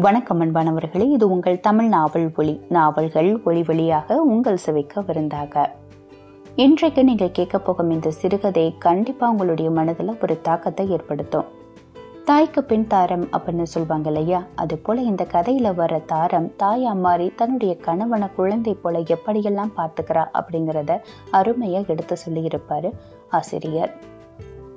வணக்கம் அன்பானவர்களே இது உங்கள் தமிழ் நாவல் ஒளி நாவல்கள் ஒளி வழியாக உங்கள் செவிக்க விருந்தாக. இன்றைக்கு நீங்கள் கேட்க போகும் இந்த சிறுகதை கண்டிப்பாக உங்களுடைய மனதில் ஒரு தாக்கத்தை ஏற்படுத்தும். தாய்க்கு பின் தாரம் அப்படின்னு சொல்லுவாங்க இல்லையா? அது போல இந்த கதையில வர தாரம் தாயா மாறி தன்னுடைய கணவனை குழந்தை போல எப்படியெல்லாம் பார்த்துக்கிறா அப்படிங்கிறத அருமையா எடுத்து சொல்லியிருப்பாரு ஆசிரியர்.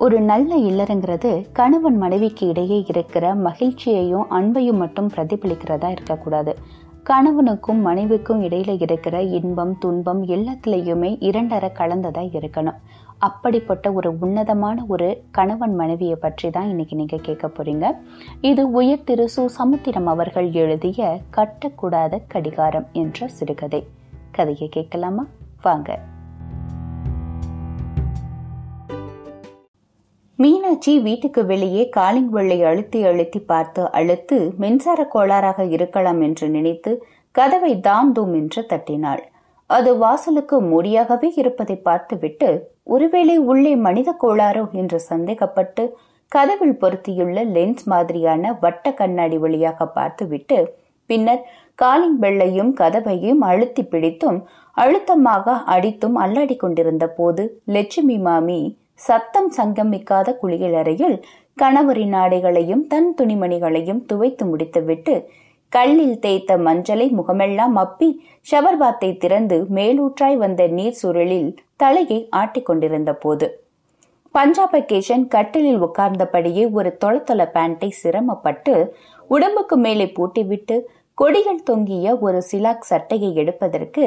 ஒரு நல்ல இல்லறங்கிறது கணவன் மனைவிக்கு இடையே இருக்கிற மகிழ்ச்சியையும் அன்பையும் மட்டும் பிரதிபலிக்கிறதா இருக்கக்கூடாது. கணவனுக்கும் மனைவிக்கும் இடையில இருக்கிற இன்பம் துன்பம் எல்லாத்துலேயுமே இரண்டர கலந்ததா இருக்கணும். அப்படிப்பட்ட ஒரு உன்னதமான ஒரு கணவன் மனைவியை பற்றி தான் இன்னைக்கு நீங்க கேட்க போறீங்க. இது உயர் திரு சு. சமுத்திரம் அவர்கள் எழுதிய கட்டக்கூடாத கடிகாரம் என்ற சிறுகதை. கதையை கேட்கலாமா? வாங்க. மீனாட்சி வீட்டுக்கு வெளியே காலிங் வெள்ளை அழுத்தி அழுத்தி பார்த்து அழுத்து மின்சார கோளாறாக இருக்கலாம் என்று நினைத்து கதவை தாம் தூம் என்று தட்டினாள். அது வாசலுக்கு மூடியாகவே இருப்பதை பார்த்துவிட்டு ஒருவேளை உள்ளே மனித கோளாறோ என்று சந்தேகப்பட்டு கதவில் பொருத்தியுள்ள லென்ஸ் மாதிரியான வட்ட கண்ணாடி வழியாக பார்த்துவிட்டு பின்னர் காலிங் வெள்ளையும் கதவையும் அழுத்தி பிடித்தும் அழுத்தமாக அடித்தும் அல்லாடி கொண்டிருந்த போது லட்சுமி மாமி சத்தம் சங்கமிக்காத குளியலறையில் கணவரின் ஆடைகளையும் தன் துணிமணிகளையும் துவைத்து முடித்துவிட்டு கல்லில் தேய்த்த மஞ்சளை முகமெல்லாம் அப்பி ஷவர் பாத்தை திறந்து மேலூற்றாய் வந்த நீர் சுருளில் தலையை ஆட்டிக்கொண்டிருந்த போது பஞ்சாபகேஷன் கட்டிலில் உட்கார்ந்தபடியே ஒரு தொளத்தொல பேண்டை சிரமப்பட்டு உடம்புக்கு மேலே பூட்டிவிட்டு கொடிகள் தொங்கிய ஒரு சிலாக் சட்டையை எடுப்பதற்கு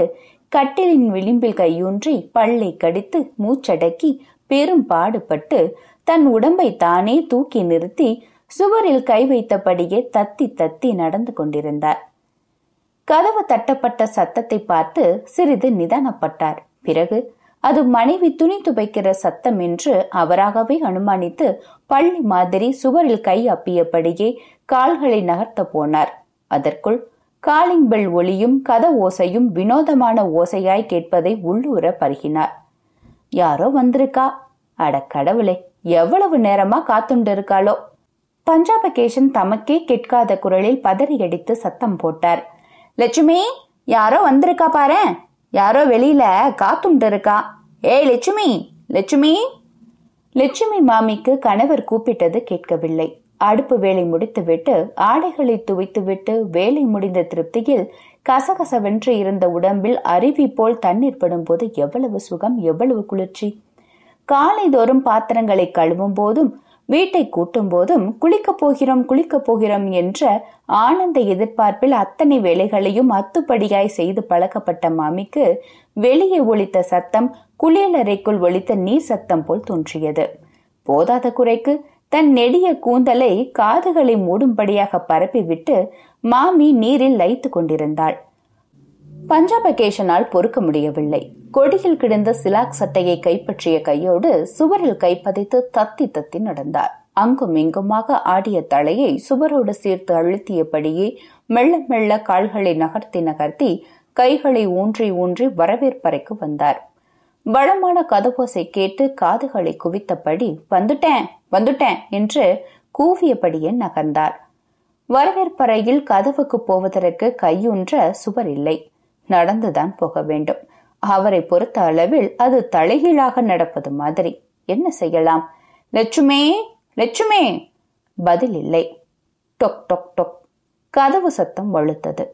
கட்டிலின் விளிம்பில் கையூன்றி பல்லை கடித்து மூச்சடக்கி பெரும் பாடுபட்டு தன் உடம்பை தானே தூக்கி நிறுத்தி சுவரில் கை வைத்தபடியே தத்தி தத்தி நடந்து கொண்டிருந்தார். கதவு தட்டப்பட்ட சத்தத்தை பார்த்து சிறிது நிதானப்பட்டார். பிறகு அது மனைவி துணி துவைக்கிற சத்தம் என்று அவராகவே அனுமானித்து பள்ளி மாதிரி சுவரில் கை அப்பியபடியே கால்களை நகர்த்த போனார். அதற்குள் காலிங் பெல் ஒளியும் கத ஓசையும் வினோதமான ஓசையாய் கேட்பதை உள்ளூர பருகினார். யாரோ வந்திருக்கா? அட கடவுளே எவ்வளவு நேரமா காத்துண்டு இருக்காளோ பஞ்சாபகேஷன் தமக்கே கேட்காத குரலில் பதறியடித்து சத்தம் போட்டார். லட்சுமி யாரோ வந்திருக்கா பாரு? யாரோ வெளியில காத்துண்டு இருக்கா ஏய் லட்சுமி லட்சுமி. லட்சுமி மாமிக்கு கணவர் கூப்பிட்டது கேட்கவில்லை. அடுப்பு வேலை முடித்துவிட்டு ஆடைகளை துவைத்துவிட்டு வேலை முடிந்த திருப்தியில் கசகசவென்று இருந்த உடம்பில் அருவி போல் தண்ணீர் படும்போது எவ்வளவு சுகம் எவ்வளவு குளிர்ச்சி. காலைதோறும் பாத்திரங்களை கழுவும் போதும் வீட்டை கூட்டும் போதும் குளிக்கப் போகிறோம் குளிக்கப் போகிறோம் என்ற ஆனந்த எதிர்பார்ப்பில் அத்தனை வேலைகளையும் அத்துப்படியாய் செய்து பழக்கப்பட்ட மாமிக்கு வெளியே ஒழித்த சத்தம் குளியலறைக்குள் ஒழித்த நீர் சத்தம் போல் தோன்றியது. போதாத குறைக்கு தன் நெடிய கூந்தலை காதுகளை மூடும்படியாக பரப்பிவிட்டு மாமி நீரில் லைத்து கொண்டிருந்தாள். பஞ்சாபகேஷனால் பொறுக்க முடியவில்லை. கொடியில் கிடந்த சிலாக் சட்டையை கைப்பற்றிய கையோடு சுவரில் கைப்பதைத்து தத்தி தத்தி நடந்தார். அங்கும் இங்குமாக ஆடிய தலையை சுவரோடு சேர்த்து அழுத்தியபடியே மெல்ல மெல்ல கால்களை நகர்த்தி நகர்த்தி கைகளை ஊன்றி ஊன்றி வரவேற்பறைக்கு வந்தார். வளமான கதவோசை கேட்டு காதுகளை குவித்தபடி வந்துட்டேன் வந்துட்டேன் என்று கூவியபடியே நகர்ந்தார். வரவேற்பறையில் கதவுக்கு போவதற்கு கையுன்ற சுவர் இல்லை. நடந்துதான் போக வேண்டும். அவரை பொறுத்த அளவில் அது தலைகீழாக நடப்பது மாதிரி. என்ன செய்யலாம்? லட்சுமே லட்சுமே! பதில் இல்லை. டொக் டொக் டொக். கதவு சத்தம் வலுத்தது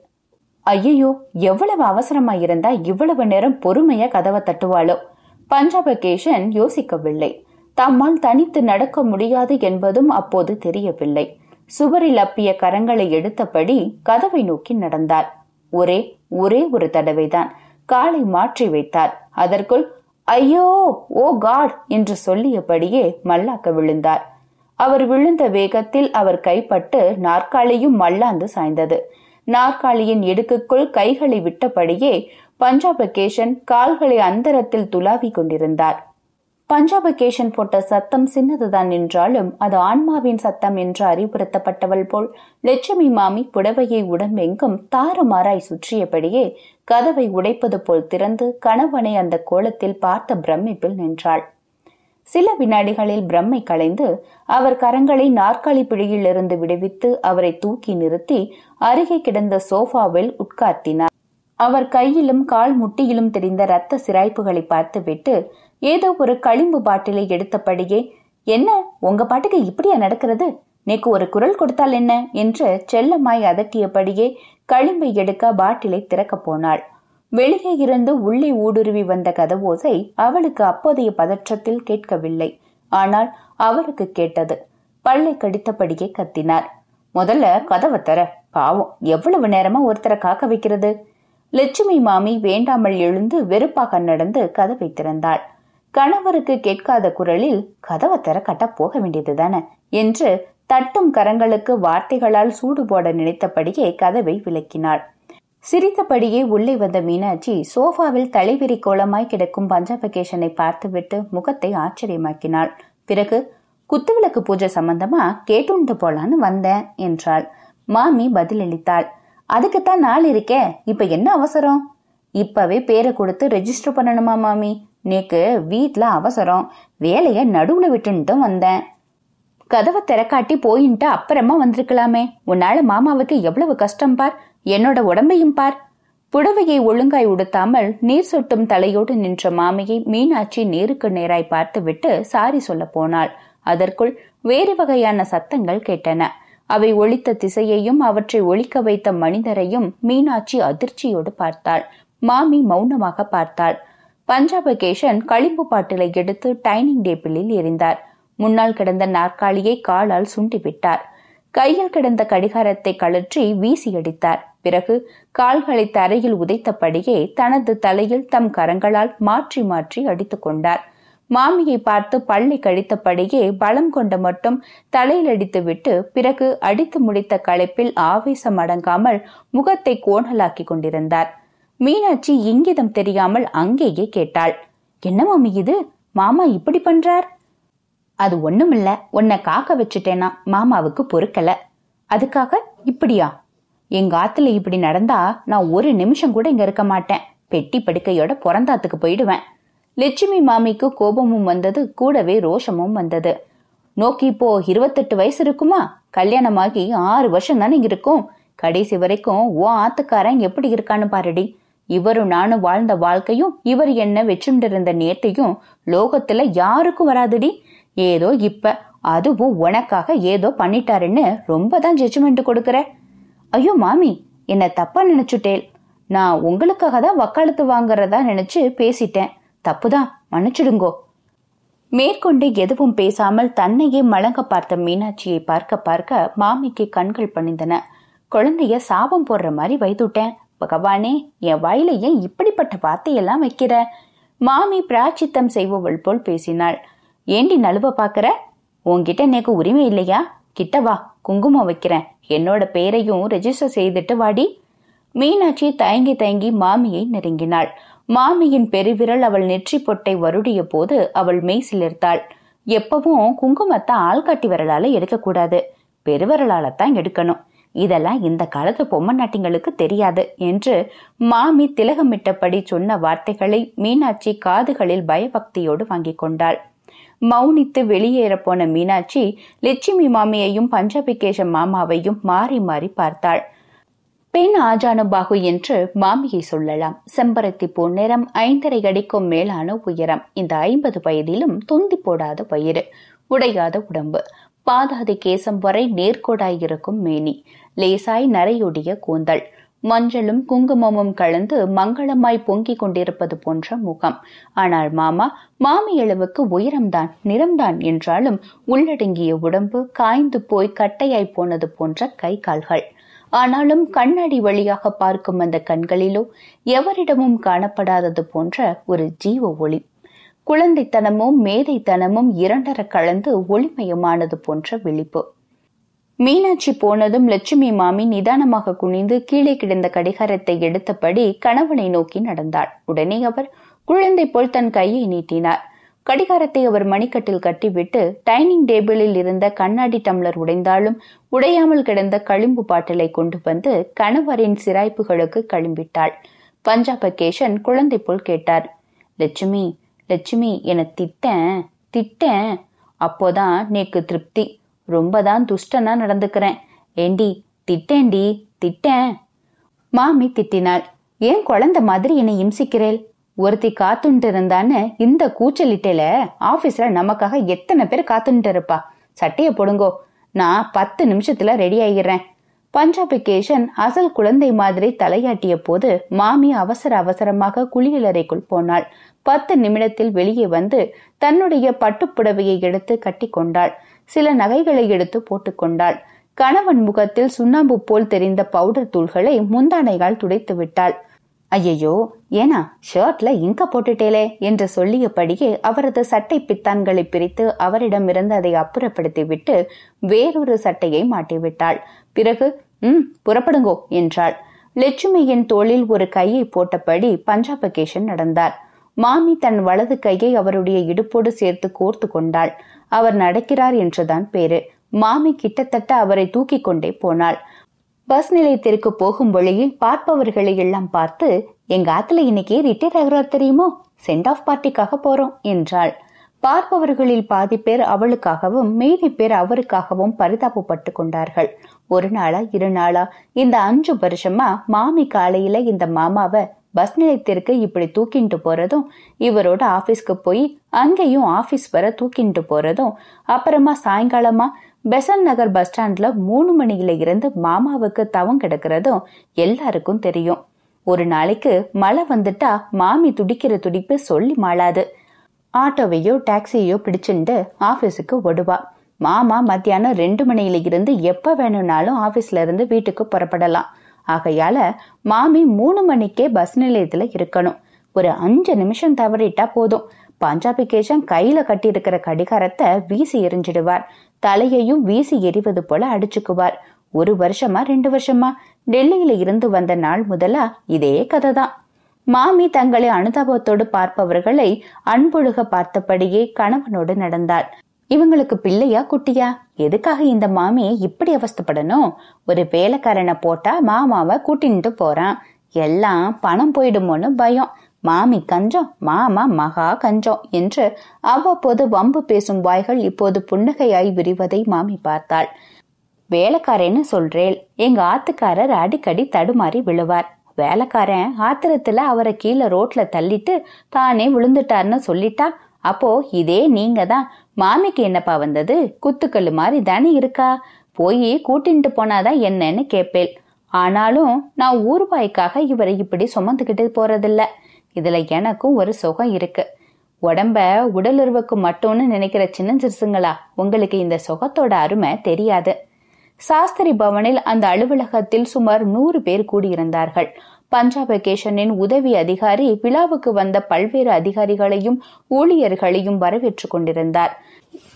ஐயோ எவ்வளவு அவசரமா இருந்தா இவ்வளவு நேரம் பொறுமையா கதவை தட்டுவாளோ? பஞ்சாபகேஷன் யோசிக்கவில்லை. தம்மால் தனித்து நடக்க முடியாது என்பதும் அப்போது தெரியவில்லை. சுவரில் அப்பிய கரங்களை எடுத்தபடி கதவை நோக்கி நடந்தார் ஒரே ஒரே ஒரு தடவைதான் காலை மாற்றி வைத்தார். அதற்குள் ஐயோ ஓ காட் என்று சொல்லியபடியே மல்லாக்க விழுந்தார். அவர் விழுந்த வேகத்தில் அவர் கைப்பட்டு நாற்காலியும் மல்லாந்து சாய்ந்தது. நாற்காலியின் இடுக்குக்குள் கைகளை விட்டபடியே பஞ்சாபகேஷன் கால்களை அந்தரத்தில் துலாவிக் கொண்டிருந்தார். பஞ்சாபகேஷன் போட்ட சத்தம் சின்னதுதான் என்றாலும் அது ஆன்மாவின் சத்தம் என்று அறிவுறுத்தப்பட்டவள் போல். லட்சுமி மாமி புடவையை உடம்பெங்கும் தாறுமாறாய் சுற்றியபடியே கதவை உடைப்பது போல் திறந்து கணவனை அந்த கோலத்தில் பார்த்த பிரமிப்பில் நின்றாள். சில வினாடிகளில் பிரம்மை களைந்து அவர் கரங்களை நாற்காலி பிடியிலிருந்து விடுவித்து அவரை தூக்கி நிறுத்தி அருகே கிடந்த சோஃபாவில் உட்கார்த்தினார். அவர் கையிலும் கால் முட்டியிலும் தெரிந்த இரத்த சிராய்ப்புகளை பார்த்துவிட்டு ஏதோ ஒரு களிம்பு பாட்டிலை எடுத்தபடியே என்ன உங்க பாட்டுக்கு இப்படியா நடக்கிறது? நேக்கு ஒரு குரல் கொடுத்தால் என்ன? என்று செல்லமாய் அதட்டியபடியே களிம்பை எடுக்க பாட்டிலை திறக்கப் போனாள். வெளியே இருந்து உள்ளே ஊடுருவி வந்த கதவோசை அவளுக்கு அப்போதைய பதற்றத்தில் கேட்கவில்லை. ஆனால் அவருக்கு கேட்டது. பல்லை கடித்தபடியே கத்தினார் முதல்ல கதவை தர. பாவம் எவ்வளவு நேரமா ஒருத்தரை காக்க வைக்கிறது? லட்சுமி மாமி வேண்டாமல் எழுந்து வெறுப்பாக நடந்து கதவை திறந்தாள். கணவருக்கு கேட்காத குரலில் கதவை தர கட்ட போக வேண்டியதுதானே என்று தட்டும் கரங்களுக்கு வார்த்தைகளால் சூடு போட நினைத்தபடியே கதவை விளக்கினாள். சிரித்தபடியே உள்ளே வந்த மீனாட்சி சோஃபாவில் தலைவிரி கோலமாய் கிடக்கும் பஞ்சாபகேஷனை பார்த்துவிட்டு முகத்தை ஆச்சரியமாக்கினாள். பிறகு குத்துவிளக்கு பூஜை சம்பந்தமா? கேட்டுண்டு போலான்னு வந்தேன் என்றாள். மாமி பதிலளித்தாள். அதுக்குத்தான் நாள் இருக்கே இப்ப என்ன அவசரம்? இப்பவே பேரை கொடுத்து ரெஜிஸ்டர் பண்ணணுமா மாமி? நேக்கு வீட்ல அவசரம். வேலைய நடுவுல விட்டுன்ட்டும் வந்தேன். கதவை திறக்காட்டி போயின்ட்டு அப்புறமா வந்திருக்கலாமே. உன்னால மாமாவுக்கு எவ்வளவு கஷ்டம் பார். என்னோட உடம்பையும் பார். புடவையை ஒழுங்காய் உடுத்தாமல் நீர் சொட்டும் தலையோடு நின்ற மாமியை மீனாட்சி நேருக்கு நேராய் பார்த்துவிட்டு சாரி சொல்ல போனாள். அதற்குள் வேறு வகையான சத்தங்கள் கேட்டன. அவை ஒழித்த திசையையும் அவற்றை ஒழிக்க வைத்த மனிதரையும் மீனாட்சி அதிர்ச்சியோடு பார்த்தாள். மாமி மௌனமாக பார்த்தாள். பஞ்சாபகேஷன் களிம்பு பாட்டிலை எடுத்து டைனிங் டேபிளில் எரிந்தார் முன்னால் கிடந்த நாற்காலியை காலால் சுண்டிவிட்டார். கையில் கிடந்த கடிகாரத்தை கழற்றி வீசி அடித்தார். பிறகு கால்களை தரையில் உதைத்தபடியே தனது தலையில் தம் கரங்களால் மாற்றி மாற்றி அடித்துக் கொண்டார். மாமியை பார்த்து பள்ளி கழித்தபடியே பலம் கொண்ட மட்டும் தலையில் அடித்துவிட்டு பிறகு அடித்து முடித்த களைப்பில் ஆவேசம் அடங்காமல் முகத்தை கோணலாக்கி கொண்டிருந்தார். மீனாட்சி இங்கிதம் தெரியாமல் அங்கேயே கேட்டாள். என்ன மாமி இது? மாமா இப்படி பண்றார்? அது ஒண்ணுமில்ல. உன்னை காக்க வச்சுட்டேனா? மாமாவுக்கு பொறுக்கல. அதுக்காக? இப்படியா? எங்க ஆத்துல இப்படி நடந்தா நான் ஒரு நிமிஷம் கூட இங்க இருக்க மாட்டேன். பெட்டி படுக்கையோட பிறந்தாத்துக்கு போயிடுவேன். லட்சுமி மாமிக்கு கோபமும் வந்தது கூடவே ரோஷமும் வந்தது. நோக்கி இப்போ இருபத்தெட்டு வயசு இருக்குமா? கல்யாணமாகி ஆறு வருஷம் தானே இருக்கும். கடைசி வரைக்கும் ஓ ஆத்துக்காரன் எப்படி இருக்கான்னு பாருடி. இவரும் நானும் வாழ்ந்த வாழ்க்கையும் இவர் என்ன வச்சுண்டிருந்த நேட்டையும் லோகத்துல யாருக்கும் வராதுடி. ஏதோ இப்ப அதுவும் உனக்காக ஏதோ பண்ணிட்டாருன்னு ரொம்ப தான் ஜட்ஜ்மெண்ட் கொடுக்கற. ஐயோ மாமி என்ன தப்பா நினைச்சுட்டேல் நான் உங்களுக்காக தான் வக்காலத்து வாங்குறதா நினைச்சு பேசிட்டேன். தப்புதான் மன்னிச்சிடுங்கோ. மேற்கொண்டு எதுவும் பேசாமல் தன்னையே மழங்க பார்த்த மீனாட்சியை பார்க்க பார்க்க மாமிக்கு கண்கள் பணிந்தன. குழந்தைய சாபம் போடுற மாதிரி வைத்துட்டேன் பகவானே என் வாயில ஏன் இப்படிப்பட்ட வார்த்தையெல்லாம் வைக்கிற? மாமி பிராச்சித்தம் செய்பவள் போல் பேசினாள். ஏண்டி நழுவ பாக்குற? உன்கிட்ட எனக்கு உரிமை இல்லையா? கிட்ட வா குங்குமம் வைக்கிறேன். என்னோட பேரையும் ரெஜிஸ்டர் செய்துட்டு வாடி. மீனாட்சி தயங்கி தயங்கி மாமியை நெருங்கினாள். மாமியின் பெருவிரல் அவள் நெற்றி பொட்டை வருடிய போது அவள் மெய் சிலிர்த்தாள் எப்பவும் குங்குமத்தை ஆள்காட்டி விரலால எடுக்கக்கூடாது. பெருவிரலால தான் எடுக்கணும். இதெல்லாம் இந்த காலத்து பொம்மை நாட்டிங்களுக்கு தெரியாது என்று மாமி திலகமிட்டபடி சொன்ன வார்த்தைகளை மீனாட்சி காதுகளில் பயபக்தியோடு வாங்கிக் கொண்டாள். மௌனித்து வெளியேற போன மீனாட்சி லட்சுமி மாமியையும் பஞ்சபிகேஷ மாமாவையும் மாறி மாறி பார்த்தாள். பெண் ஆஜானுபாகு என்று மாமியை சொல்லலாம். செம்பருத்தி பூ நிறம் ஐந்தரை அடிக்கும் மேலான உயரம். இந்த ஐம்பது வயதிலும் தொந்தி போடாத வயிறு உடையாத உடம்பு. பாதாதி கேசம் வரை நேர்கோடாயிருக்கும் மேனி. லேசாய் நரையொடிய கூந்தல். மஞ்சளும் குங்குமமும் கலந்து மங்களமாய் பொங்கிக் கொண்டிருப்பது போன்ற முகம். ஆனால் மாமா மாமி அளவுக்கு உயரம்தான் நிறம்தான் என்றாலும் உள்ளடங்கிய உடம்பு காய்ந்து போய் கட்டையாய் போனது போன்ற கை கால்கள். ஆனாலும் கண்ணாடி வழியாக பார்க்கும் அந்த கண்களிலோ எவரிடமும் காணப்படாதது போன்ற ஒரு ஜீவ ஒளி. குழந்தைத்தனமும் மேதைத்தனமும் இரண்டர கலந்து ஒளிமயமானது போன்ற விழிப்பு. மீனாட்சி போனதும் லட்சுமி மாமி நிதானமாக குனிந்து கீழே கிடந்த கடிகாரத்தை எடுத்தபடி கணவனை நோக்கி நடந்தாள். உடனே அவர் குழந்தை போல் தன் கையை நீட்டினார். கடிகாரத்தை அவர் மணிக்கட்டில் கட்டிவிட்டு டைனிங் டேபிளில் இருந்த கண்ணாடி டம்ளர் உடைந்தாலும் உடையாமல் கிடந்த களிம்பு பாட்டிலை கொண்டு வந்து கணவரின் சிராய்ப்புகளுக்கு களிம்பிட்டாள். பஞ்சாப கேஷன் குழந்தை போல் கேட்டார். லட்சுமி லட்சுமி என திட்டேன் திட்டேன். அப்போதான் நேக்கு திருப்தி. ரொம்ப தான் துஷ்டனா நடந்துக்கிறேன். ஏண்டி? திட்டேண்டி திட்டேன். மாமி திட்டினாள். ஏன் குழந்தை மாதிரி என்னை இம்சிக்கிறேள்? ஒருத்தி காத்துன்ட்டு இருந்தான்னு இந்த கூச்சலிட்டேல ஆபீஸ்ல நமக்காக எத்தனை பேர் காத்துன்ட்டு இருப்பா சட்டைய போடுங்கோ. நான் பத்து நிமிஷத்துல ரெடி ஆகிடுறேன் பஞ்சாபிகேஷன் அசல் குழந்தை மாதிரி தலையாட்டிய போது மாமி அவசர அவசரமாக குளியலறைக்குள் போனாள். பத்து நிமிடத்தில் வெளியே வந்து தன்னுடைய பட்டுப்புடவையை எடுத்து கட்டி கொண்டாள். சில நகைகளை எடுத்து போட்டுக்கொண்டாள் கணவன் முகத்தில் சுண்ணாம்பு போல் தெரிந்த பவுடர் தூள்களை முந்தானையால் துடைத்து விட்டாள். ஐயையோ ஏனா ஷர்ட்ல இங்க போட்டுட்டேலே என்று சொல்லியபடியே அவரது சட்டை பித்தான்களை பிரித்து அவரிடமிருந்து அதை அப்புறப்படுத்தி விட்டு வேறொரு சட்டையை மாட்டிவிட்டாள். பிறகு ம் புறப்படுங்கோ என்றாள். லட்சுமியின் தோளில் ஒரு கையை போட்டபடி பஞ்சாபகேஷன் நடந்தார். மாமி தன் வலது கையை அவருடைய இடுப்போடு சேர்த்து கோர்த்து கொண்டாள். அவர் நடக்கிறார் என்றுதான் பேரு மாமி கிட்டத்தட்ட அவரை தூக்கி கொண்டே போனாள். பஸ் நிலையத்திற்கு போகும் வழியில் பார்ப்பவர்களை எல்லாம் பார்த்து எங்க ஆத்துல இன்னைக்கு ரிட்டையர் ஆகிறார் தெரியுமோ? சென்ட் ஆஃப் பார்ட்டிக்காக போறோம் என்றாள். பார்ப்பவர்களில் பாதி பேர் அவளுக்காகவும் மீதி பேர் அவருக்காகவும் பரிதாபப்பட்டு கொண்டார்கள். ஒரு நாளா இரு நாளா இந்த அஞ்சு வருஷமா மாமி காலையில இந்த மாமாவை பஸ் நிலையத்திற்கு இப்படி தூக்கிட்டு போறதும் இவரோட ஆபீஸ்க்கு போய் அங்கேயும் ஆபீஸ் வர தூக்கிட்டு போறதும் அப்புறமா சாயங்காலமா பெசன் நகர் பஸ் ஸ்டாண்ட்ல மூணு மணியில இருந்து மாமாவுக்கு தவம் கிடக்கிறதும் எல்லாருக்கும் தெரியும். ஒரு நாளைக்கு மழை வந்துட்டா மாமி துடிக்கிற துடிப்பு சொல்லி மாளாது. ஆட்டோவையோ டாக்ஸியோ பிடிச்சுண்டு ஆபீஸுக்கு ஓடுவா. மாமா மத்தியானம் ரெண்டு மணியில இருந்து எப்ப வேணும்னாலும் ஆபீஸ்ல இருந்து வீட்டுக்கு புறப்படலாம். ஆகையால மாமி மூணு மணிக்கே பஸ் நிலையத்துல இருக்கணும். ஒரு அஞ்சு நிமிஷம் தவறிட்டா போதும். பஞ்சாபிகேஷன் கையில கட்டியிருக்கிற கடிகாரத்தை வீசி எரிஞ்சிடுவார் தலையையும் வீசி எறிவது போல அடிச்சுக்குவார். ஒரு வருஷமா ரெண்டு வருஷமா? டெல்லியில இருந்து வந்த நாள் முதலா இதே கதை தான் மாமி தங்களை அனுதாபத்தோடு பார்ப்பவர்களை அன்பொழுக பார்த்தபடியே கணவனோடு நடந்தாள். இவங்களுக்கு பிள்ளையா குட்டியா? எதுக்காக இந்த மாமி இப்படி அவஸ்தப்படணும்? ஒரு வேலைக்காரனை போட்டா மாமாவை கூட்டின்ட்டு போறான். எல்லாம் பணம் போயிடுமோன்னு பயம். மாமி கஞ்சம் மாமா மகா கஞ்சம் என்று அவ்வப்போது வம்பு பேசும் வாய்கள் இப்போது புன்னகையாய் விரிவதை மாமி பார்த்தாள். வேலைக்காரன்னு சொல்றேன் எங்க ஆத்துக்காரர் அடிக்கடி தடுமாறி விழுவார். வேலைக்காரன் ஆத்திரத்துல அவரை கீழே ரோட்ல தள்ளிட்டு தானே விழுந்துட்டார்னு சொல்லிட்டா? அப்போ இதே நீங்க தான் மாமிக்கு என்னப்பா வந்தது? குத்துக்கல்லு மாதிரி தானே இருக்கா? போய் கூட்டின்ட்டு போனாதான் என்னன்னு கேட்பேன் ஆனாலும் நான் ஊர்வாய்க்காக இவரை இப்படி சுமந்துக்கிட்டு போறதில்ல. இதுல எனக்கும் ஒரு சுகம் இருக்கு. உடம்ப உடலுறவுக்கு மட்டும்னு நினைக்கிற சின்ன சிறுசுங்களா உங்களுக்கு இந்த சுகத்தோட அருமை தெரியாது. சாஸ்திரி பவனில் அந்த அலுவலகத்தில் சுமார் நூறு பேர் கூடியிருந்தார்கள். பஞ்சாப் வெகேஷனின் உதவி அதிகாரி விழாவுக்கு வந்த பல்வேறு அதிகாரிகளையும் ஊழியர்களையும் வரவேற்றுக் கொண்டிருந்தார்.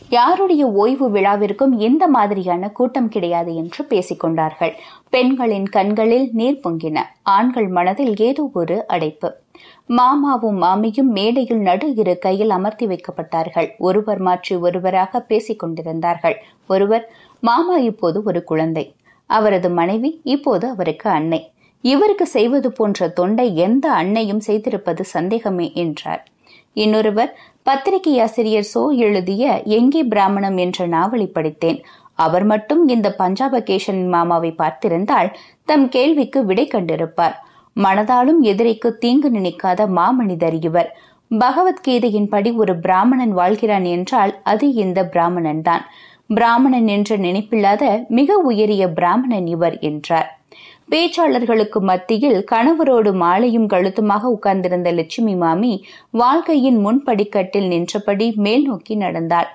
யாருடைய ஓய்வு விழாவிற்கும் இந்த மாதிரியான கூட்டம் கிடையாது என்று பேசிக்கொண்டார்கள் பெண்களின் கண்களில் நீர் பொங்கின ஆண்கள் மனதில் ஏதோ ஒரு அடைப்பு. மாமாவும் மாமியும் மேடையில் நடு இரு கையில் அமர்த்தி வைக்கப்பட்டார்கள். ஒருவர் மாற்றி ஒருவராக பேசிக் கொண்டிருந்தார்கள். ஒருவர் மாமா இப்போது ஒரு குழந்தை. அவரது மனைவி இப்போது அவருக்கு அன்னை. இவருக்கு செய்வது போன்ற தொண்டை எந்த அன்னையும் செய்திருப்பது சந்தேகமே என்றார். இன்னொருவர் பத்திரிகை ஆசிரியர் சோ எழுதிய எங்கே பிராமணம் என்ற நாவலை படித்தேன். அவர் மட்டும் இந்த பஞ்சாபகேஷன் மாமாவை பார்த்திருந்தால் தம் கேள்விக்கு விடை கண்டிருப்பார். மனதாலும் எதிரைக்கு தீங்கு நினைக்காத மாமனிதர் இவர். பகவத்கீதையின்படி ஒரு பிராமணன் வாழ்கிறான் என்றால் அது இந்த பிராமணன் தான் பிராமணன் என்ற நினைப்பில்லாத மிக உயரிய பிராமணன் இவர் என்றார். பேச்சாளர்களுக்கு மத்தியில் கணவரோடு மாலையும் கழுத்துமாக உட்கார்ந்திருந்த லட்சுமி மாமி வாழ்க்கையின் முன்படிக்கட்டில் நின்றபடி மேல் நோக்கி நடந்தாள்.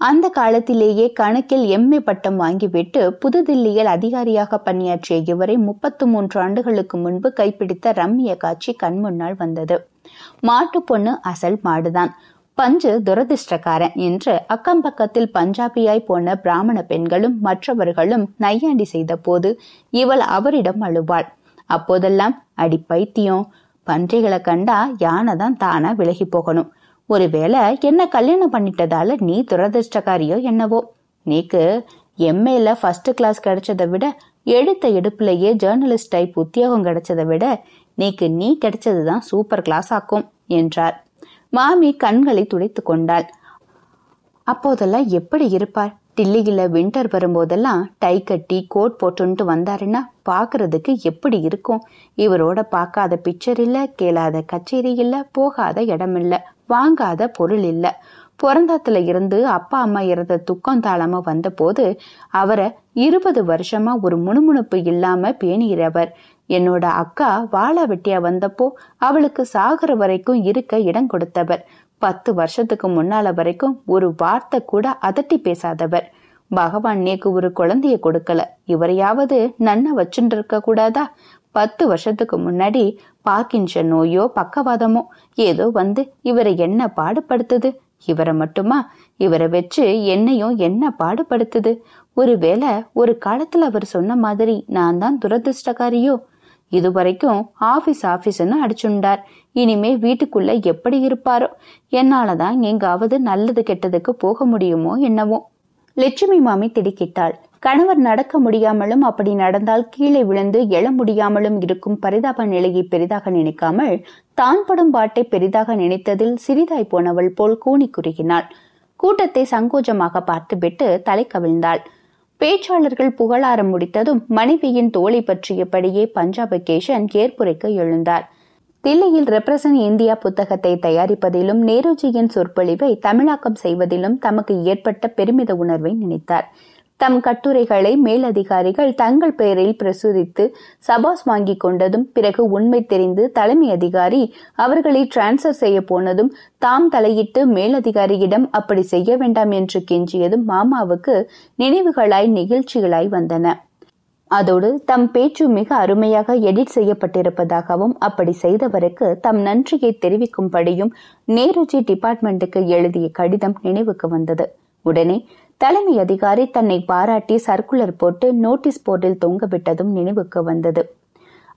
அந்த காலத்திலேயே கணக்கில் எம்ஏ பட்டம் வாங்கிவிட்டு புதுதில்லியில் அதிகாரியாக பணியாற்றிய இவரை முப்பத்து மூன்று ஆண்டுகளுக்கு முன்பு கைப்பிடித்த ரம்மிய காட்சி கண்முன்னால் வந்தது. மாட்டு பொண்ணு அசல் மாடுதான். பஞ்சு துரதிர்ஷ்டக்காரன் என்று அக்கம் பக்கத்தில் பஞ்சாபியாய் போன பிராமண பெண்களும் மற்றவர்களும் நையாண்டி செய்த போது இவள் அவரிடம் அழுவாள். அப்போதெல்லாம் அடி பைத்தியம் பன்றிகளை கண்டா யானை தான் தானா விலகி போகணும். ஒருவேளை என்ன கல்யாணம் பண்ணிட்டதால நீ துரதிர்ஷ்டக்காரியோ என்னவோ? நீக்கு எம்ஏல ஃபர்ஸ்ட் கிளாஸ் கிடைச்சதை விட எடுத்த எடுப்புலயே ஜேர்னலிஸ்ட் டைப் உத்தியோகம் கிடைச்சதை விட நீக்கு நீ கிடைச்சதுதான் சூப்பர் கிளாஸ் ஆக்கும் என்றார். மாமி கண்களை துடைத்து கொண்டாள். அப்போதெல்லாம் எப்படி இருப்பார்? டில்லியில வின்டர் வரும்போதெல்லாம் டை கட்டி கோட் போட்டுன்ட்டு வந்தாருன்னா பாக்குறதுக்கு எப்படி இருக்கும்? இவரோட பார்க்காத பிக்சர் இல்ல கேளாத கச்சேரி இல்ல போகாத இடம் இல்ல வாங்காத பொருள் இல்ல. பிறந்தாத்துல இருந்து அப்பா அம்மா இருந்த துக்கம் தாளமா வந்த போது அவரை இருபது வருஷமா ஒரு முணுமுணுப்பு இல்லாம பேணுகிறவர் என்னோட அக்கா வாழா வெட்டியா வந்தப்போ அவளுக்கு சாகுற வரைக்கும் இருக்க இடம் கொடுத்தவர். பத்து வருஷத்துக்கு முன்னால வரைக்கும் ஒரு வார்த்தை கூட அதட்டி பேசாதவர். பகவான் நேக்கு ஒரு குழந்தைய கொடுக்கல. இவரையாவது நன்ன வச்சுட்டு இருக்க கூடாதா? பத்து வருஷத்துக்கு முன்னாடி பார்க்கின்ற நோயோ பக்கவாதமோ ஏதோ வந்து இவரை என்ன பாடுபடுத்துது? இவரை மட்டுமா? இவரை வச்சு என்னையும் என்ன பாடுபடுத்துது? ஒருவேளை ஒரு காலத்துல அவர் சொன்ன மாதிரி நான் தான் துரதிருஷ்டக்காரியோ? இதுவரைக்கும் ஆபீஸ் ஆபீஸ்னு அடிச்சுண்டார். இனிமே வீட்டுக்குள்ள எப்படி இருப்பாரோ? என்னாலதான் எங்காவது நல்லது கெட்டதுக்கு போக முடியுமோ என்னவோ. லட்சுமி மாமி திடுக்கிட்டாள். கணவர் நடக்க முடியாமலும் அப்படி நடந்தால் கீழே விழுந்து எழ முடியாமலும் இருக்கும் பரிதாப நிலையை பெரிதாக நினைக்காமல் தான் படும் பாட்டை பெரிதாக நினைத்ததில் சிறிதாய் போனவள் போல் கூனி குறுகினாள். கூட்டத்தை சங்கோஜமாக பார்த்துவிட்டு தலை கவிழ்ந்தாள். பேச்சாளர்கள் புகழாரம் முடித்ததும் மனைவியின் தோழி பற்றியபடியே பஞ்சாப் கேஷன் ஏற்புரைக்கு எழுந்தார். தில்லியில் ரெப்ரசன் இந்தியா புத்தகத்தை தயாரிப்பதிலும் நேருஜியின் சொற்பொழிவை தமிழாக்கம் செய்வதிலும் தமக்கு ஏற்பட்ட பெருமித உணர்வை நினைத்தார். தம் கட்டுரைகளை மேலதிகாரிகள் தங்கள் பெயரில் பிரசுரித்து சபாஸ் வாங்கிக் கொண்டதும் பிறகு உண்மை தெரிந்து தலைமை அதிகாரி அவர்களை டிரான்ஸ்பர் செய்ய போனதும் தாம் தலையிட்டு மேலதிகாரியிடம் அப்படி செய்ய வேண்டாம் என்று கெஞ்சியதும் மாமாவுக்கு நினைவுகளாய் நிகழ்ச்சிகளாய் வந்தன. அதோடு தம் பேச்சு மிக அருமையாக எடிட் செய்யப்பட்டிருப்பதாகவும் அப்படி செய்தவருக்கு தம் நன்றியை தெரிவிக்கும்படியும் நேருஜி டிபார்ட்மெண்ட்டுக்கு எழுதிய கடிதம் நினைவுக்கு வந்தது. உடனே தலைமை அதிகாரி தன்னை பாராட்டி சர்க்குலர் போட்டு நோட்டீஸ் போர்டில் தொங்கவிட்டதும் நினைவுக்கு வந்தது.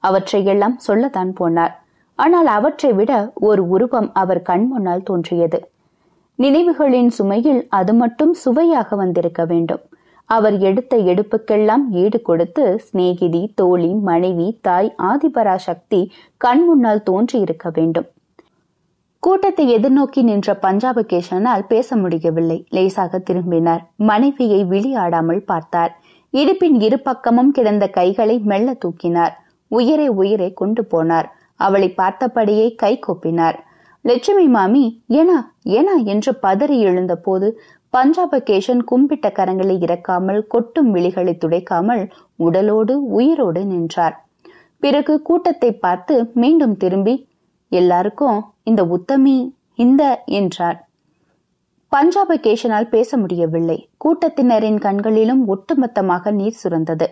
அவற்றையெல்லாம் சொல்லத்தான் போனார். ஆனால் அவற்றை விட ஒரு உருவம் அவர் கண் முன்னால் தோன்றியது. நினைவுகளின் சுமையில் அது மட்டும் சுவையாக வந்திருக்க வேண்டும். அவர் எடுத்த எடுப்புக்கெல்லாம் ஈடு கொடுத்து சிநேகிதி தோழி மனைவி தாய் ஆதிபராசக்தி கண் முன்னால் தோன்றியிருக்க வேண்டும். கூட்டத்தை எதிர்நோக்கி நின்ற பஞ்சாப கேஷனால் பேச முடியவில்லை. லேசாக திரும்பினார். மனைவியை விழியாடாமல் பார்த்தார். இடுப்பின் இரு பக்கமும் கிடந்த கைகளை மெல்ல தூக்கினார். உயிரை உயிரை கொண்டு போனார். அவளை பார்த்தபடியே கை கொப்பினார். லட்சுமி மாமி ஏனா ஏனா என்று பதறி எழுந்த போது பஞ்சாப கேஷன் கும்பிட்ட கரங்களை இறக்காமல் கொட்டும் விழிகளை துடைக்காமல் உடலோடு உயிரோடு நின்றார். பிறகு கூட்டத்தை பார்த்து மீண்டும் திரும்பி எல்லாருக்கும் இந்த உத்தமி இந்த என்றார். பஞ்சாப கேஷனால் பேச முடியவில்லை. கூட்டத்தினரின் கண்களிலும் ஒட்டுமொத்தமாக நீர் சுரந்தது.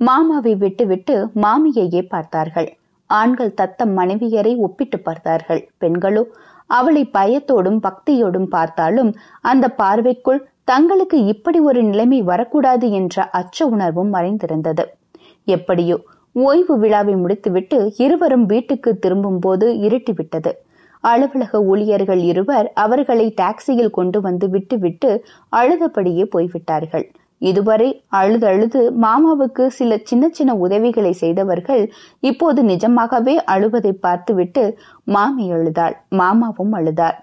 மாமாவை விட்டுவிட்டு மாமியையே பார்த்தார்கள். ஆண்கள் தத்தம் மனைவியரை ஒப்பிட்டு பார்த்தார்கள். பெண்களோ அவளை பயத்தோடும் பக்தியோடும் பார்த்தாலும் அந்த பார்வைக்குள் தங்களுக்கு இப்படி ஒரு நிலைமை வரக்கூடாது என்ற அச்ச உணர்வும் மறைந்திருந்தது. எப்படியோ ஓய்வு விழாவை முடித்துவிட்டு இருவரும் வீட்டுக்கு திரும்பும் போது இருட்டிவிட்டது. அலுவலக ஊழியர்கள் இருவர் அவர்களை டாக்ஸியில் கொண்டு வந்து விட்டுவிட்டு அழுதபடியே போய்விட்டார்கள். இதுவரை அழுதழுது மாமாவுக்கு சில சின்ன சின்ன உதவிகளை செய்தவர்கள் இப்போது நிஜமாகவே அழுவதை பார்த்துவிட்டு மாமி அழுதாள். மாமாவும் அழுதார்.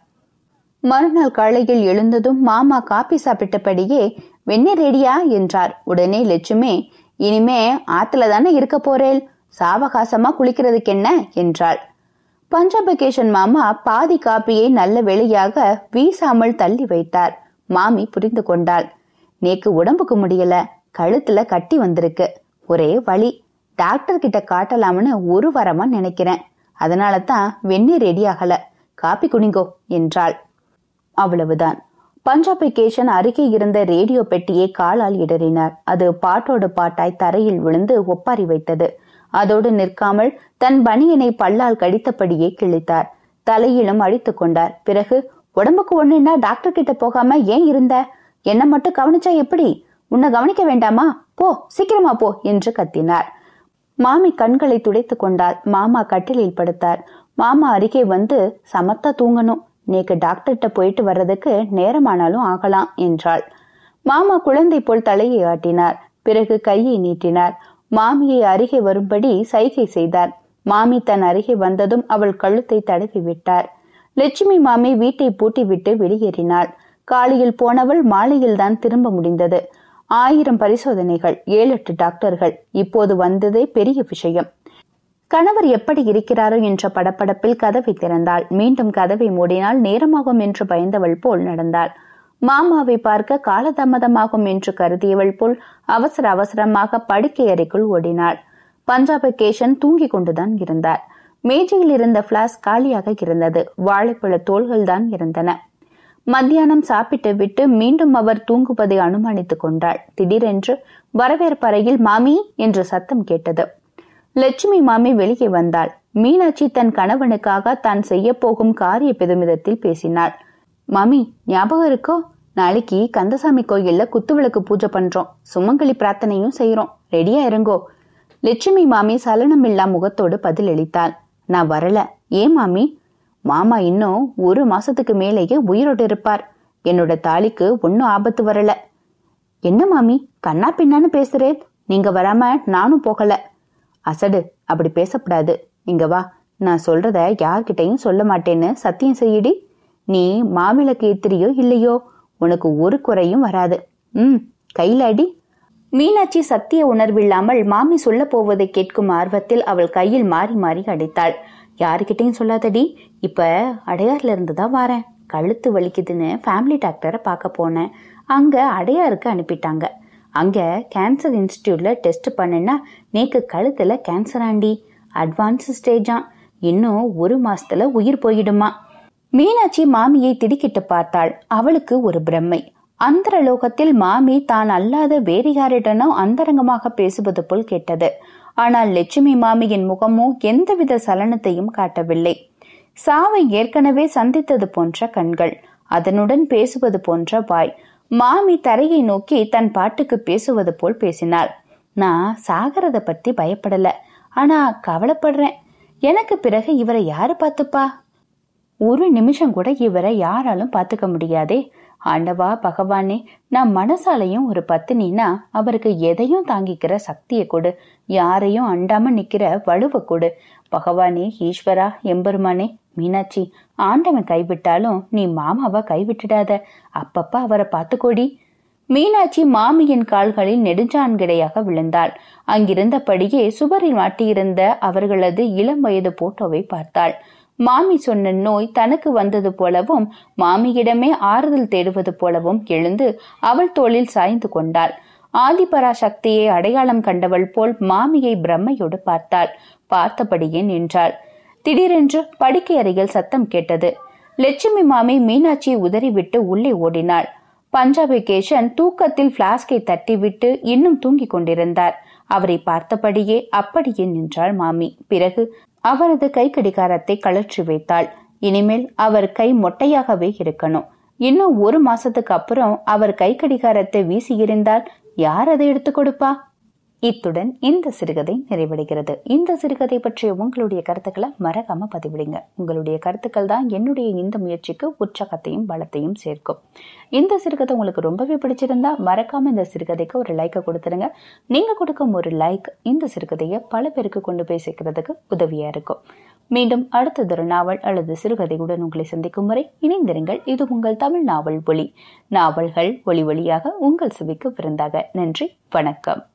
மறுநாள் காலையில் எழுந்ததும் மாமா காப்பி சாப்பிட்டபடியே வெந்நீர் ரெடியா? என்றார். உடனே லட்சுமி இனிமே ஆத்துல தானே இருக்க போறேன் சாவகாசமா குளிக்கிறதுக்கு என்ன? என்றாள். பஞ்சாபகேஷன் மாமா பாதி காப்பியை நல்ல வெளியாக வீசாமல் தள்ளி வைத்தார். மாமி புரிந்து கொண்டாள். நேக்கு உடம்புக்கு முடியல. கழுத்துல கட்டி வந்திருக்கு. ஒரே வழி டாக்டர் கிட்ட காட்டலாம்னு ஒரு வரமா நினைக்கிறேன். அதனால தான் வெந்நீர் ரெடி ஆகல. காப்பி குடிங்கோ என்றாள். அவ்வளவுதான். பஞ்சாபிகேஷன் அருகே இருந்த ரேடியோ பெட்டியை காலால் இடறினார். அது பாட்டோடு பாட்டாய் தரையில் விழுந்து ஒப்பாரி வைத்தது. அதோடு நிற்காமல் தன் பனியனை பல்லால் கடித்தபடியே கிழித்தார். தலையிலும் அடித்துக் கொண்டார். பிறகு உடம்புக்கு ஒண்ணுன்னா டாக்டர் கிட்ட போகாம ஏன் இருந்த? என்ன மட்டும் கவனிச்சா எப்படி? உன்னை கவனிக்க வேண்டாமா? போ சீக்கிரமா போ என்று கத்தினார். மாமி கண்களை துடைத்துக் கொண்டால் மாமா கட்டிலில் படுத்தார். மாமா அருகே வந்து சமத்தா தூங்கணும். நேக்கு டாக்டர்கிட்ட போயிட்டு வர்றதுக்கு நேரமானாலும் ஆகலாம் என்றாள். மாமா குழந்தை போல் தலையை ஆட்டினார். பிறகு கையை நீட்டினார். மாமியை அருகே வரும்படி சைகை செய்தார். மாமி தன் அருகே வந்ததும் அவள் கழுத்தை தடவி விட்டார் லட்சுமி மாமி வீட்டை பூட்டிவிட்டு வெளியேறினாள். காலையில் போனவள் மாலையில் தான் திரும்ப முடிந்தது. ஆயிரம் பரிசோதனைகள் ஏழு எட்டு டாக்டர்கள் இப்போது வந்ததே பெரிய விஷயம். கணவர் எப்படி இருக்கிறாரோ என்ற படப்படப்பில் கதவை திறந்தாள். மீண்டும் கதவை மூடினால் நேரமாகும் என்று பயந்தவள் போல் நடந்தாள். மாமாவை பார்க்க காலதாமதமாகும் என்று கருதியவள் போல் அவசர அவசரமாக படுக்கை அறைக்குள் ஓடினாள். பஞ்சாப கேஷன் தூங்கிக் கொண்டுதான் இருந்தார். மேஜையில் இருந்த பிளாஸ் காலியாக இருந்தது வாழைப்பழ தோள்கள் தான் இருந்தன. மத்தியானம் சாப்பிட்டு விட்டு மீண்டும் அவர் தூங்குவதை அனுமானித்துக் கொண்டாள். திடீரென்று வரவேற்பறையில் மாமி என்று சத்தம் கேட்டது. லட்சுமி மாமி வெளியே வந்தாள். மீனாட்சி தன் கணவனுக்காக தான் செய்ய போகும் காரிய பெருமிதத்தில் பேசினாள். மாமி ஞாபகம் இருக்கோ? நாளைக்கு கந்தசாமி கோயில்ல குத்துவிளக்கு பூஜை பண்றோம். சுமங்கலி பிரார்த்தனையும் செய்யறோம் ரெடியா இருங்கோ லட்சுமி மாமி சலனமில்லா முகத்தோடு பதில் அளித்தாள் நான் வரல. ஏன் மாமி? மாமா இன்னும் ஒரு மாசத்துக்கு மேலேயே உயிரோடு இருப்பார். என்னோட தாலிக்கு ஒன்னும் ஆபத்து வரல. என்ன மாமி? கண்ணா பின்னான்னு பேசுறேன். நீங்க வராம நானும் போகல. அசடு. அப்படி பேசக்கூடாது. இங்க வா. நான் சொல்றத யார்கிட்டயும் சொல்ல மாட்டேன்னு சத்தியம் செய்யடி. நீ மாவிளக்கு ஏத்திரியோ இல்லையோ? உனக்கு ஒரு குறையும் வராது. ம் கையில அடி. மீனாட்சி சத்திய உணர்வில்லாமல் மாமி சொல்ல போவதை கேட்கும் ஆர்வத்தில் அவள் கையில் மாறி மாறி அடித்தாள். யாருக்கிட்டையும் சொல்லாதடி இப்ப அடையார்ல இருந்து தான் வாரேன். கழுத்து வலிக்குதுன்னு ஃபேமிலி டாக்டரை பார்க்க போனேன். அங்க அடையாருக்கு அனுப்பிட்டாங்க. அங்க கேன்சர் இன்ஸ்டியூட்ல டெஸ்ட் பண்ணுனா நேக்கு கழுத்துல கேன்சர் ஆண்டி. அட்வான்ஸ் ஸ்டேஜா இன்னும் ஒரு மாசத்துல உயிர் போயிடுமா? மீனாட்சி மாமியை திடுக்கிட்டு பார்த்தாள். அவளுக்கு ஒரு பிரம்மை. அந்தர லோகத்தில் மாமி தான் அல்லாத வேறு யாரிடனோ அந்தரங்கமாக பேசுவது போல் கேட்டது. ஆனால் லட்சுமி மாமியின் முகமோ எந்தவித சலனத்தையும் காட்டவில்லை. சாவை ஏற்கனவே சந்தித்தது போன்ற கண்கள் அதனுடன் பேசுவது போன்ற வாய். மாமி தரையை நோக்கி தன் பாட்டுக்கு பேசுவது போல் பேசினாள். நான் சாகரத பத்தி பயப்படல. ஆனா கவலைப்படுறேன். எனக்கு பிறகு இவரை யாரு பார்த்துப்பா? ஒரு நிமிஷம் கூட இவரை யாராலும் பார்த்துக்க முடியாதே. ஆண்டவா பகவானே நான் மனசாலையும் ஒரு பத்தினா அவருக்கு எதையும் தாங்கிக்கிற சக்தியை கொடு. யாரையும் அண்டாம நிக்கிற வலுவை கொடு. பகவானே ஈஸ்வரா எம்பெருமானே மீனாட்சி ஆண்டவன் கைவிட்டாலும் நீ மாமாவை கைவிட்டுடாத. அப்பப்ப அவரை பார்த்துக்கோடி. மீனாட்சி மாமியின் கால்களில் நெடுஞ்சான்கிடையாக விழுந்தாள். அங்கிருந்தபடியே சுவரில் மாட்டியிருந்த அவர்களது இளம் வயது போட்டோவை பார்த்தாள். மாமி சொன்ன நோய் தனக்கு வந்தது போலவும் மாமியிடமே ஆறுதல் தேடுவது போலவும் எழுந்து அவள் தோளில் சாய்ந்து கொண்டாள். ஆதிபரா சக்தியை அடையாளம் கண்டவள் போல் மாமியை பிரம்மையோடு பார்த்தாள். பார்த்தபடியே நின்றாள். திடீரென்று படுக்கை அறையில் சத்தம் கேட்டது. லட்சுமி மாமி மீனாட்சியை உதறிவிட்டு உள்ளே ஓடினாள். பஞ்சாபி கேஷன் தூக்கத்தில் பிளாஸ்கை தட்டிவிட்டு இன்னும் தூங்கிக் கொண்டிருந்தார். அவரை பார்த்தபடியே அப்படியே நின்றாள் மாமி. பிறகு அவரது கை கடிகாரத்தை கழற்றி வைத்தாள். இனிமேல் அவர் கை மொட்டையாகவே இருக்கணும். இன்னும் ஒரு மாசத்துக்கு அப்புறம் அவர் கை கடிகாரத்தை வீசியிருந்தால் யார் அதை எடுத்து கொடுப்பா? இத்துடன் இந்த சிறுகதை நிறைவடைகிறது. இந்த சிறுகதை பற்றிய உங்களுடைய கருத்துக்களை மறக்காம பதிவிடுங்க. உங்களுடைய கருத்துக்கள் தான் என்னுடைய இந்த முயற்சிக்கு உற்சாகத்தையும் பலத்தையும் சேர்க்கும். இந்த சிறுகதை உங்களுக்கு ரொம்பவே பிடிச்சிருந்தா மறக்காம இந்த சிறுகதைக்கு ஒரு லைக்கை கொடுத்துருங்க. நீங்க கொடுக்கும் ஒரு லைக் இந்த சிறுகதையை பல பேருக்கு கொண்டு போய் சேர்க்கறதுக்கு உதவியா இருக்கும். மீண்டும் அடுத்ததொரு நாவல் அல்லது சிறுகதையுடன் உங்களை சந்திக்கும் வரை இணைந்திருங்கள். இது உங்கள் தமிழ் நாவல் ஒளி நாவல்கள் ஒளி ஒளியாக உங்கள் சுவைக்கு விருந்தாக. நன்றி. வணக்கம்.